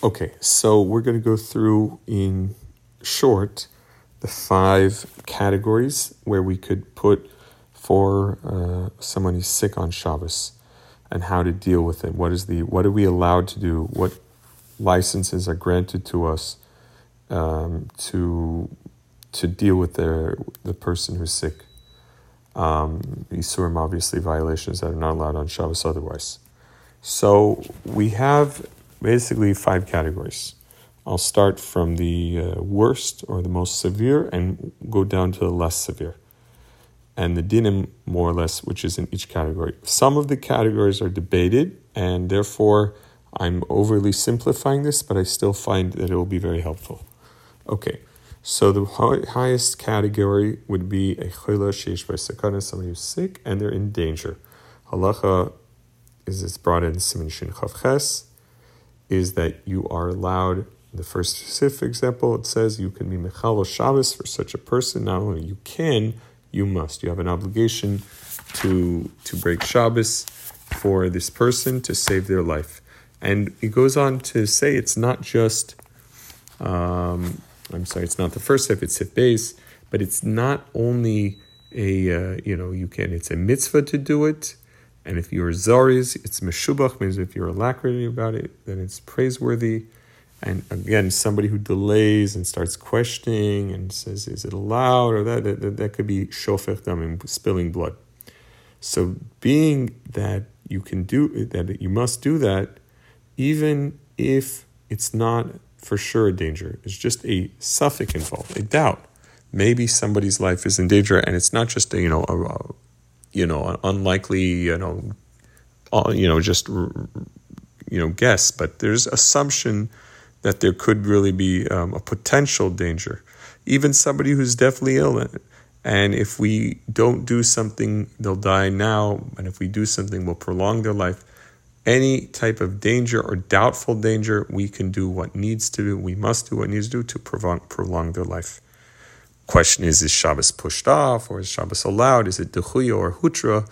Okay, so we're going to go through in short the five categories where we could put for uh, someone who's sick on Shabbos and how to deal with it. What is the what are we allowed to do? What licenses are granted to us um, to to deal with the the person who's sick? Um, Isurim obviously violations that are not allowed on Shabbos otherwise. So we have basically five categories. I'll start from the uh, worst or the most severe and go down to the less severe. And the dinim, more or less, which is in each category. Some of the categories are debated, and therefore I'm overly simplifying this, but I still find that it will be very helpful. Okay, so the highest category would be a chayla sheish sakana, somebody who's sick and they're in danger. Halacha is it's brought in Siman Shin Chavches is that you are allowed. The first specific example, it says you can be mechalo Shabbos for such a person. Not only you can, you must. You have an obligation to to break Shabbos for this person to save their life. And it goes on to say it's not just. Um, I'm sorry, it's not the first step. It's sif base, but it's not only a uh, you know you can. It's a mitzvah to do it. And if you're zariz, it's meshubach, means if you're alacrity about it, then it's praiseworthy. And again, somebody who delays and starts questioning and says, is it allowed? Or that, that, that could be shofech dam, spilling blood. So being that you can do that, you must do that, even if it's not for sure a danger. It's just a safek involved, a doubt. Maybe somebody's life is in danger, and it's not just a you know a, you know, unlikely, you know, uh, you know, just you know, guess. But there's assumption that there could really be um, a potential danger, even somebody who's definitely ill. And if we don't do something, they'll die now. And if we do something, we'll prolong their life. Any type of danger or doubtful danger, we can do what needs to do. We must do what needs to do to prolong, prolong their life. Question is, is Shabbos pushed off or is Shabbos allowed? Is it dechuya or hutra?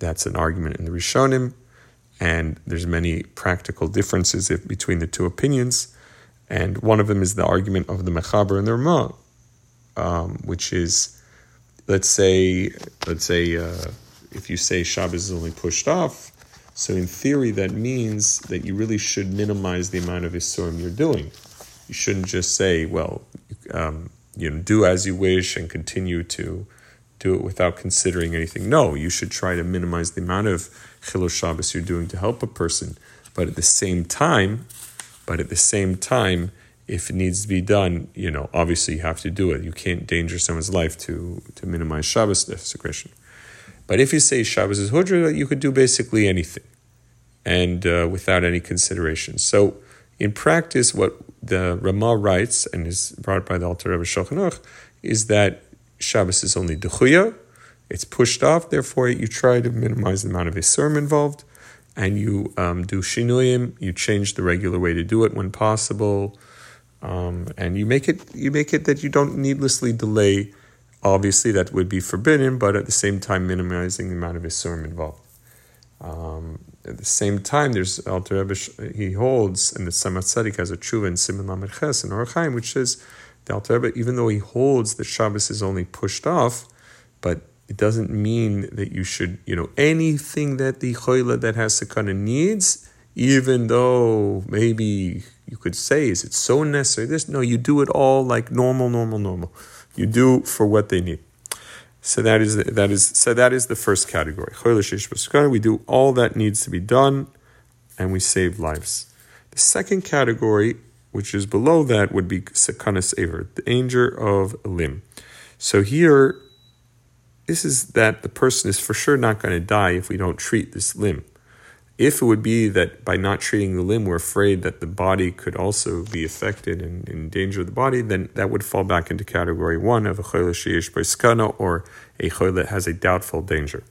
That's an argument in the Rishonim, and there's many practical differences between the two opinions. And one of them is the argument of the Mechaber and the Ramah, um, which is, let's say, let's say, uh, if you say Shabbos is only pushed off, so in theory that means that you really should minimize the amount of isurim you're doing. You shouldn't just say, well, um, you know, do as you wish and continue to do it without considering anything. No, you should try to minimize the amount of chilul Shabbos you're doing to help a person. But at the same time, but at the same time, if it needs to be done, you know, obviously you have to do it. You can't endanger someone's life to to minimize Shabbos desecration. But if you say Shabbos is hutra, you could do basically anything, and uh, without any consideration. So in practice, what the Ramah writes and is brought by the Alter Rebbe Shulchan is that Shabbos is only dechuya, it's pushed off. Therefore, you try to minimize the amount of isurim involved, and you um, do shinuyim. You change the regular way to do it when possible, um, and you make it you make it that you don't needlessly delay. Obviously, that would be forbidden, but at the same time, minimizing the amount of isurim involved. Um, at the same time, there's Alter Rebbe, he holds, and the Tzedek has a tshuva in Siman Lamed Ches and Orchaim, which says the Alter Rebbe, even though he holds that Shabbos is only pushed off, but it doesn't mean that you should, you know, anything that the choila that has sakana needs, even though maybe you could say, is it so necessary? This no, you do it all like normal, normal, normal. You do for what they need. So that is that is so that is the first category. We do all that needs to be done, and we save lives. The second category, which is below that, would be sakanas ever, the danger of limb. So here, this is that the person is for sure not going to die if we don't treat this limb. If it would be that by not treating the limb, we're afraid that the body could also be affected and in danger of the body, then that would fall back into category one of a chayla sheyesh baiskana or a chayla that has a doubtful danger.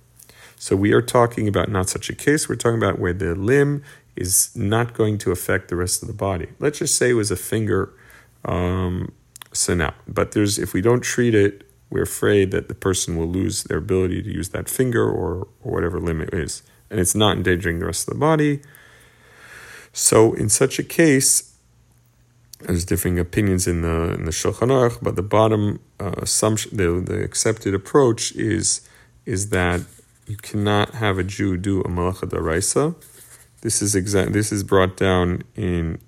So we are talking about not such a case. We're talking about where the limb is not going to affect the rest of the body. Let's just say it was a finger. Um, so now, but there's if we don't treat it, we're afraid that the person will lose their ability to use that finger or, or whatever limb it is and it's not endangering the rest of the body. So, in such a case, there's differing opinions in the in the Shulchan Aruch, but the bottom uh, assumption, the, the accepted approach is is that you cannot have a Jew do a malacha daraisa. This is exact. This is brought down in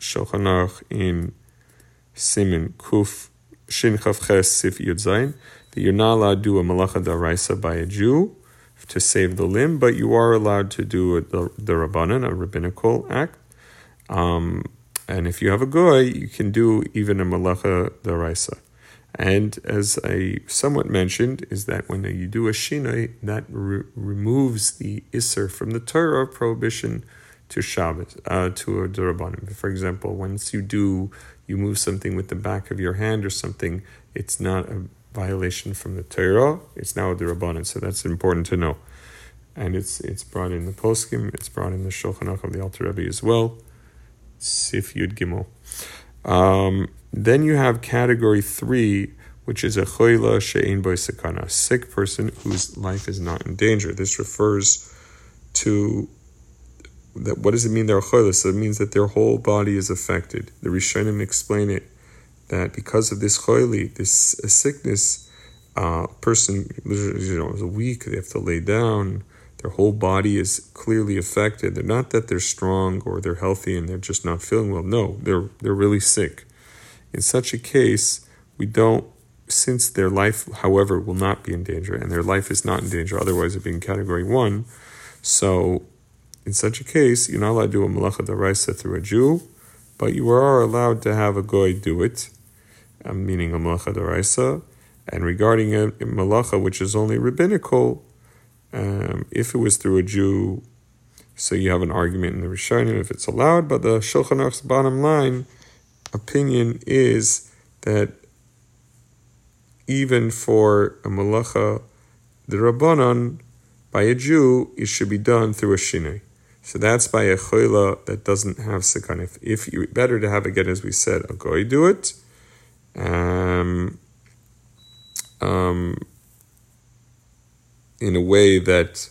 Shulchan Aruch in Simin Kuf Shin Chav Ches Sif Yud Zayin that you're not allowed to do a malacha daraisa by a Jew to save the limb, but you are allowed to do a, the, the rabbanan, a rabbinical act. Um, and if you have a goy, you can do even a malacha daraisa. And as I somewhat mentioned, is that when you do a shinoi, that re- removes the isser from the Torah prohibition to Shabbos, uh, to a derabanan. For example, once you do, you move something with the back of your hand or something, it's not a violation from the Torah. It's now a derabanan, so that's important to know. And it's it's brought in the poskim, it's brought in the Shulchan Aruch of the Alter Rebbe as well. Sif Yud Gimel. Um, then you have category three, which is a choila she'ein boy sekana, a sick person whose life is not in danger. This refers to that. What does it mean they're choila? So it means that their whole body is affected. The Rishonim explain it that because of this choili, this sickness, uh, person you know is weak. They have to lay down their whole body is clearly affected. They're not that they're strong or they're healthy and they're just not feeling well. No, they're they're really sick. In such a case, we don't since their life, however, will not be in danger, and their life is not in danger, otherwise it'd be in category one. So in such a case, you're not allowed to do a malacha daraisa through a Jew, but you are allowed to have a goy do it, meaning a malacha daraisa. And regarding a, malacha which is only rabbinical, um, if it was through a Jew, so you have an argument in the Rishonim if it's allowed, but the Shulchan Aruch's bottom line opinion is that even for a malacha, the Rabbanon, by a Jew, it should be done through a shinoi. So that's by a choila that doesn't have sikan. If, if you better to have again, as we said, a goy do it. Um, um, in a way that,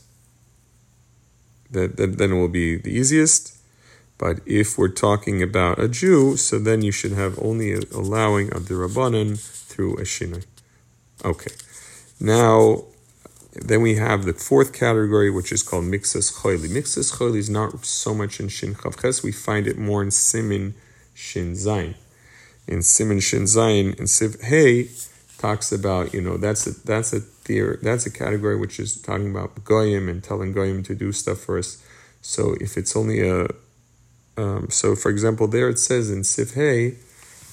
that, that then will be the easiest. But if we're talking about a Jew, so then you should have only allowing of the Rabbanan through a Shinoi. Okay. Now, then we have the fourth category, which is called Mixas Choili. Mixas Choili is not so much in Shin Chavches, we find it more in Simin Shin Zayin. In Simin Shin Zayin, in Siv Hey, talks about, you know, that's a, that's a theory, that's a category which is talking about goyim and telling goyim to do stuff for us. So if it's only a, um, so for example, there it says in Sif Hey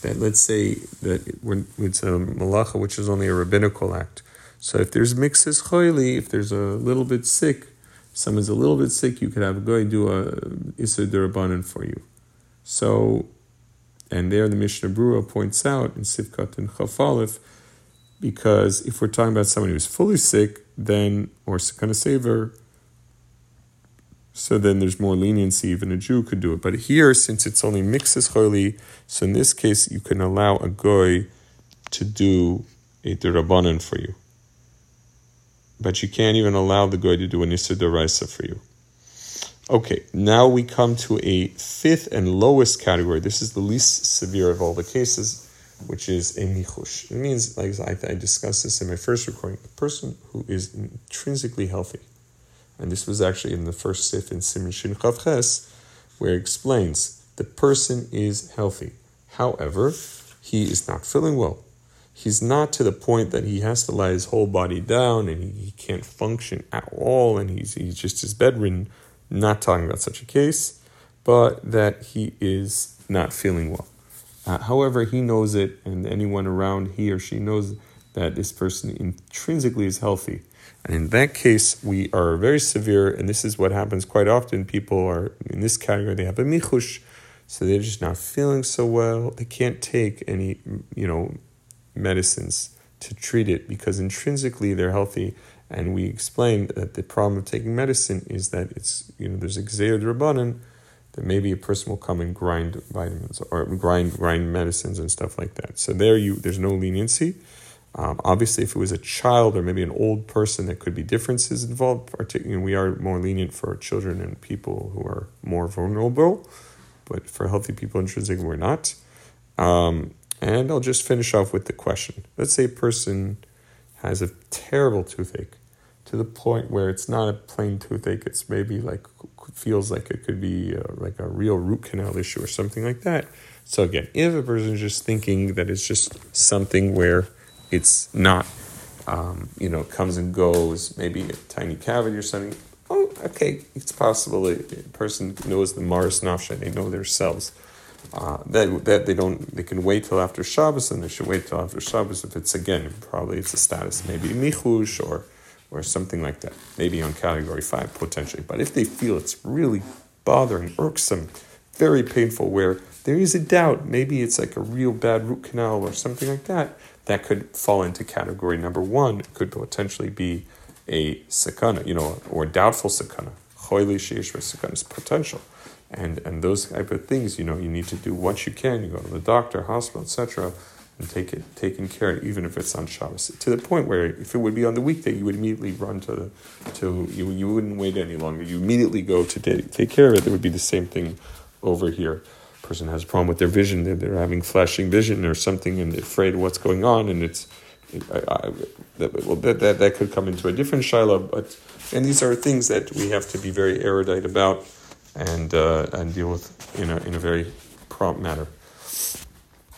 that let's say that when it's a malacha which is only a rabbinical act. So if there's mixes choili, if there's a little bit sick, someone's a little bit sick, you could have a goy do a isur derabanan for you. So, and there the Mishnah Berurah points out in Sivkat and Chafalif because if we're talking about someone who's fully sick, then, or of saver, so then there's more leniency, even a Jew could do it. But here, since it's only mixes holy, so in this case, you can allow a goy to do a derabanan for you. But you can't even allow the goy to do an issa deraisa for you. Okay, now we come to a fifth and lowest category. This is the least severe of all the cases which is a michush. It means, like I, I discussed this in my first recording, a person who is intrinsically healthy. And this was actually in the first sif in Simin Shin Chav where it explains the person is healthy. However, he is not feeling well. He's not to the point that he has to lie his whole body down and he, he can't function at all and he's, he's just his bedridden. Not talking about such a case, but that he is not feeling well. Uh, however, he knows it, and anyone around he or she knows that this person intrinsically is healthy. And in that case, we are very severe, and this is what happens quite often. People are in this category, they have a michush, so they're just not feeling so well. They can't take any, you know, medicines to treat it because intrinsically they're healthy. And we explained that the problem of taking medicine is that it's, you know, there's a gzeir rabbanan that maybe a person will come and grind vitamins or grind grind medicines and stuff like that. So there you there's no leniency. Um, obviously, if it was a child or maybe an old person, there could be differences involved. Particularly, we are more lenient for children and people who are more vulnerable, but for healthy people intrinsically, we're not. Um, and I'll just finish off with the question. Let's say a person has a terrible toothache to the point where it's not a plain toothache, it's maybe like feels like it could be uh, like a real root canal issue or something like that. So again, if a person is just thinking that it's just something where it's not, um, you know, comes and goes, maybe a tiny cavity or something. Oh, okay, it's possible a person knows the Mars Nafsha, they know their cells. Uh, that, that they don't, they can wait till after Shabbos, and they should wait till after Shabbos if it's again, probably it's a status, maybe michush or or something like that, maybe on category five potentially. But if they feel it's really bothering, irksome, very painful, where there is a doubt, maybe it's like a real bad root canal or something like that, that could fall into category number one. It could potentially be a sakana, you know, or doubtful sakana. Choili sheish sakana is potential. And, and those type of things, you know, you need to do what you can. You go to the doctor, hospital, etc and take it taken care of, even if it's on Shabbos. To the point where if it would be on the weekday, you would immediately run to the, to you you wouldn't wait any longer. You immediately go to take, take care of it. It would be the same thing over here. Person has a problem with their vision. They're, they're having flashing vision or something, and they're afraid of what's going on, and it's. I, I, that, well, that, that, that could come into a different shiloh, but and these are things that we have to be very erudite about and uh, and deal with in a in a very prompt manner.